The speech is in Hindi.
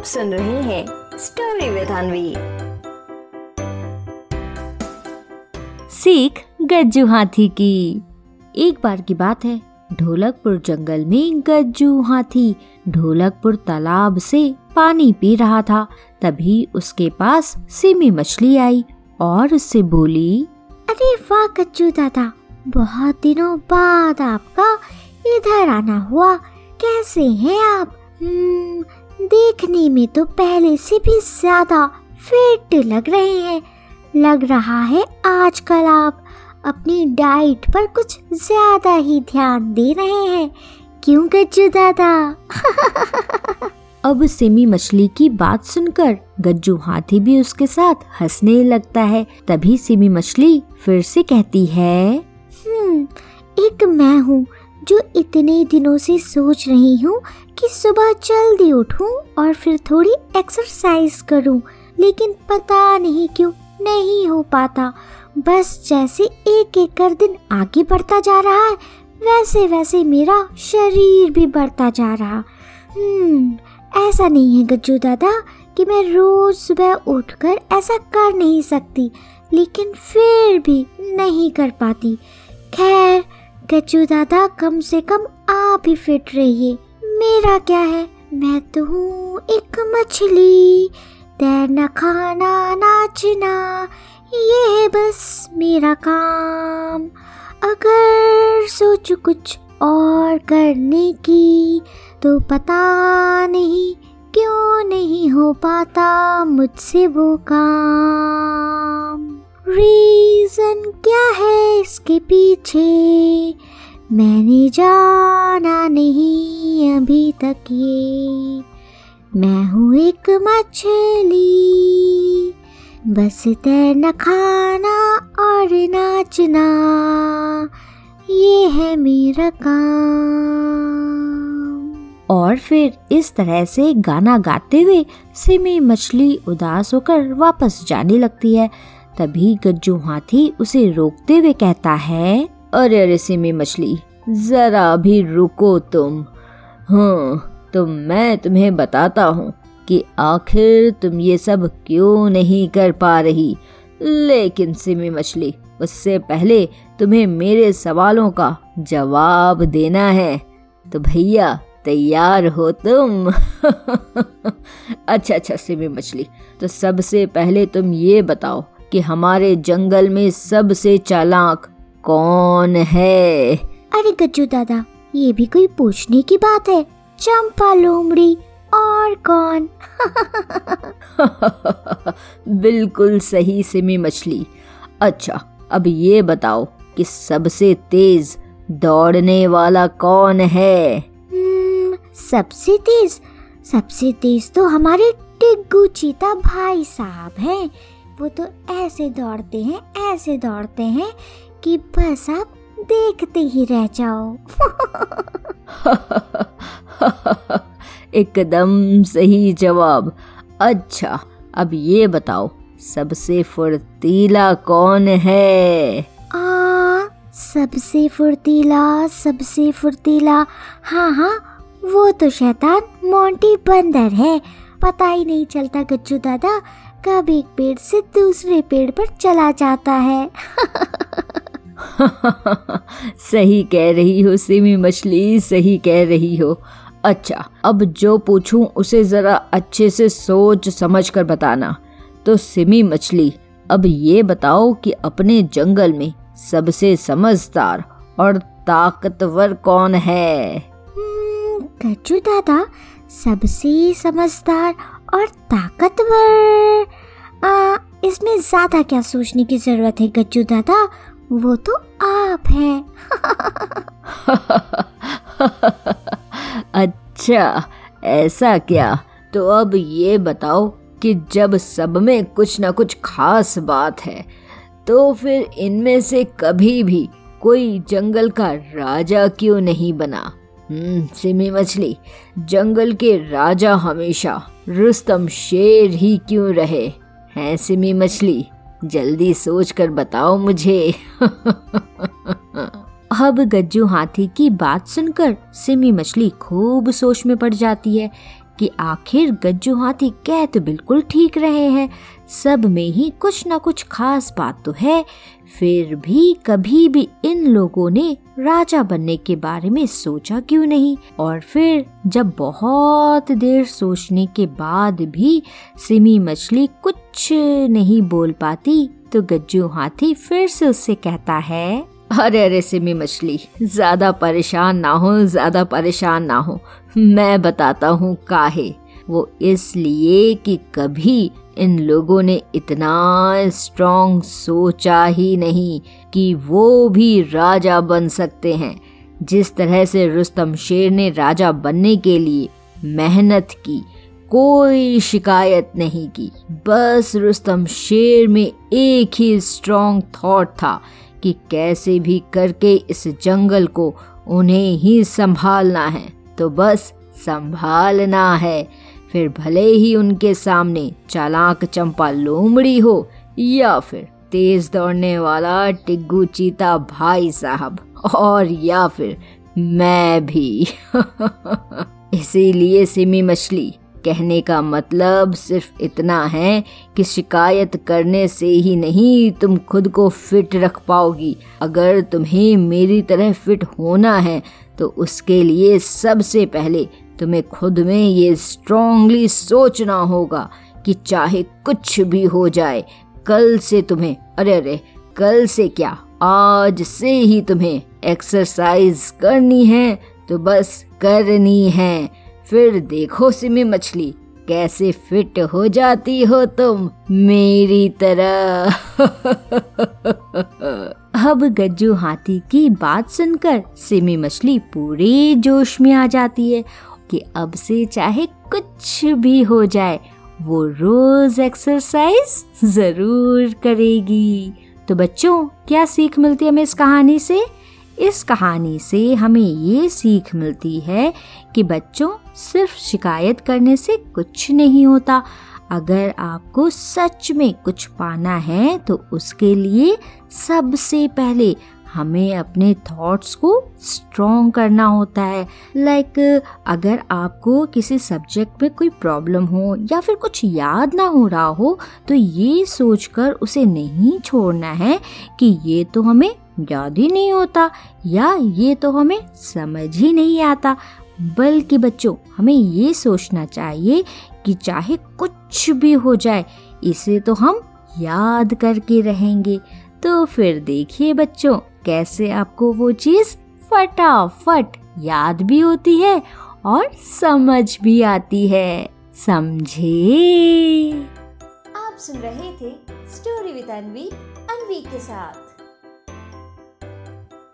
आप सुन रहे हैं स्टोरी विद अनवी सीख गज्जू हाथी की। एक बार की बात है ढोलकपुर जंगल में गज्जू हाथी ढोलकपुर तालाब से पानी पी रहा था। तभी उसके पास सिमी मछली आई और उससे बोली अरे वाह गज्जू दादा बहुत दिनों बाद आपका इधर आना हुआ। कैसे हैं आप? हम्म, देखने में तो पहले से भी ज़्यादा फिट लग रहे हैं। लग रहा है आजकल आप अपनी डाइट पर कुछ ज़्यादा ही ध्यान दे रहे हैं। क्यों गज्जू दादा? अब सिमी मछली की बात सुनकर गज्जू हाथी भी उसके साथ हंसने लगता है। तभी सिमी मछली फिर से कहती है हम्म एक मैं हूँ। जो इतने दिनों से सोच रही हूँ कि सुबह जल्दी उठूं और फिर थोड़ी एक्सरसाइज करूँ, लेकिन पता नहीं क्यों नहीं हो पाता। बस जैसे एक एक कर दिन आगे बढ़ता जा रहा है, वैसे वैसे मेरा शरीर भी बढ़ता जा रहा। हम्म ऐसा नहीं है गज्जू दादा कि मैं रोज सुबह उठकर ऐसा कर नहीं सकती, लेकिन फिर भी नहीं कर पाती। खैर गज्जू दादा कम से कम आप ही फिट रहिए। मेरा क्या है? मैं तो हूँ एक मछली। तैरना खाना नाचना, ये है बस मेरा काम। अगर सोचू कुछ और करने की तो पता नहीं, क्यों नहीं हो पाता मुझसे वो काम। रीजन क्या है इसके पीछे? मैंने जाना नहीं अभी तक ये। मैं हूँ एक मछली। बस तैरना खाना और नाचना। ये है मेरा काम। और फिर इस तरह से गाना गाते हुए सिमी मछली उदास होकर वापस जाने लगती है। तभी गज्जू हाथी उसे रोकते हुए कहता है, अरे अरे, सिमी मछली, जरा भी रुको तुम। हाँ तो मैं तुम्हें बताता हूँ कि आखिर तुम ये सब क्यों नहीं कर पा रही। लेकिन सिमी मछली, उससे पहले तुम्हें मेरे सवालों का जवाब देना है। तो भैया, तैयार हो तुम? अच्छा अच्छा सिमी मछली तो सबसे पहले तुम ये बताओ कि हमारे जंगल में सबसे चालाक कौन है? अरे गज्जू दादा ये भी कोई पूछने की बात है। चंपा लोमड़ी और कौन? बिल्कुल सही सिमी मछली। अच्छा अब ये बताओ कि सबसे तेज दौड़ने वाला कौन है? हम्म, सबसे तेज? सबसे तेज तो हमारे टिग्गू चीता भाई साहब हैं। वो तो ऐसे दौड़ते हैं ऐसे दौड़ते हैं कि बस आप देखते ही रह जाओ। एकदम सही जवाब। अच्छा अब ये बताओ सबसे फुर्तीला कौन है? आ सबसे फुर्तीला सबसे फुर्तीला। हाँ हाँ वो तो शैतान मोंटी बंदर है। पता ही नहीं चलता गज्जू दादा कब एक पेड़ से दूसरे पेड़ पर चला जाता है। सही कह रही हो सिमी मछली सही कह रही हो। अच्छा अब जो पूछूँ उसे जरा अच्छे से सोच समझ कर बताना। तो सिमी मछली अब ये बताओ कि अपने जंगल में सबसे समझदार और ताकतवर कौन है? हम्म, गज्जू दादा सबसे समझदार और ताकतवर। आ, इसमें ज़्यादा क्या सोचने की ज़रूरत है गज्जू दादा? वो तो आप हैं। अच्छा ऐसा क्या? तो अब ये बताओ कि जब सब में कुछ ना कुछ खास बात है तो फिर इनमें से कभी भी कोई जंगल का राजा क्यों नहीं बना? हम्म सिमी मछली जंगल के राजा हमेशा। रुस्तम शेर ही क्यों रहे? हैं सिमी मछली। जल्दी सोच कर बताओ मुझे। अब गज्जू हाथी की बात सुनकर सिमी मछली खूब सोच में पड़ जाती है कि आखिर गज्जू हाथी कह तो बिल्कुल ठीक रहे हैं। सब में ही कुछ ना कुछ खास बात तो है। फिर भी कभी भी इन लोगों ने राजा बनने के बारे में सोचा क्यों नहीं? और फिर जब बहुत देर सोचने के बाद भी सिमी मछली कुछ नहीं बोल पाती तो गज्जू हाथी फिर से उससे कहता है अरे अरे, सिमी मछली, ज़्यादा परेशान ना हो, ज़्यादा परेशान ना हो। मैं बताता हूँ काहे। वो इसलिए कि कभी इन लोगों ने इतना स्ट्रॉन्ग सोचा ही नहीं कि वो भी राजा बन सकते हैं। जिस तरह से रुस्तम शेर ने राजा बनने के लिए मेहनत की, कोई शिकायत नहीं की। बस रुस्तम शेर में एक ही स्ट्रॉन्ग थॉट था कि कैसे भी करके इस जंगल को उन्हें ही संभालना है। तो बस संभालना है। फिर भले ही उनके सामने चालाक चंपा लोमड़ी हो या फिर तेज दौड़ने वाला टिग्गू चीता भाई साहब, और या फिर मैं भी। इसीलिए सिमी मछली कहने का मतलब सिर्फ़ इतना है कि शिकायत करने से ही नहीं तुम खुद को फिट रख पाओगी। अगर तुम्हें मेरी तरह फिट होना है तो उसके लिए सबसे पहले तुम्हें खुद में ये स्ट्रांगली सोचना होगा कि चाहे कुछ भी हो जाए, कल से तुम्हें, अरे अरे, कल से क्या? आज से ही तुम्हें एक्सरसाइज करनी है तो बस करनी है। फिर देखो सिमी मछली, कैसे फिट हो जाती हो तुम मेरी तरह। अब गज्जू हाथी की बात सुनकर सिमी मछली पूरे जोश में आ जाती है कि अब से चाहे कुछ भी हो जाए, वो रोज एक्सरसाइज ज़रूर करेगी। तो बच्चों, क्या सीख मिलती है हमें इस कहानी से? इस कहानी से हमें ये सीख मिलती है कि बच्चों सिर्फ़ शिकायत करने से कुछ नहीं होता। अगर आपको सच में कुछ पाना है तो उसके लिए सबसे पहले हमें अपने थॉट्स को स्ट्रॉन्ग करना होता है। लाइक like, अगर आपको किसी सब्जेक्ट में कोई प्रॉब्लम हो या फिर कुछ याद ना हो रहा हो तो ये सोचकर उसे नहीं छोड़ना है कि ये तो हमें याद ही नहीं होता या ये तो हमें समझ ही नहीं आता। बल्कि बच्चों, हमें ये सोचना चाहिए कि चाहे कुछ भी हो जाए, इसे तो हम याद करके रहेंगे। तो फिर देखिए बच्चों, कैसे आपको वो चीज़ फटाफट याद भी होती है और समझ भी आती है। समझे? आप सुन रहे थे स्टोरी विद अनवी अनवी के साथ।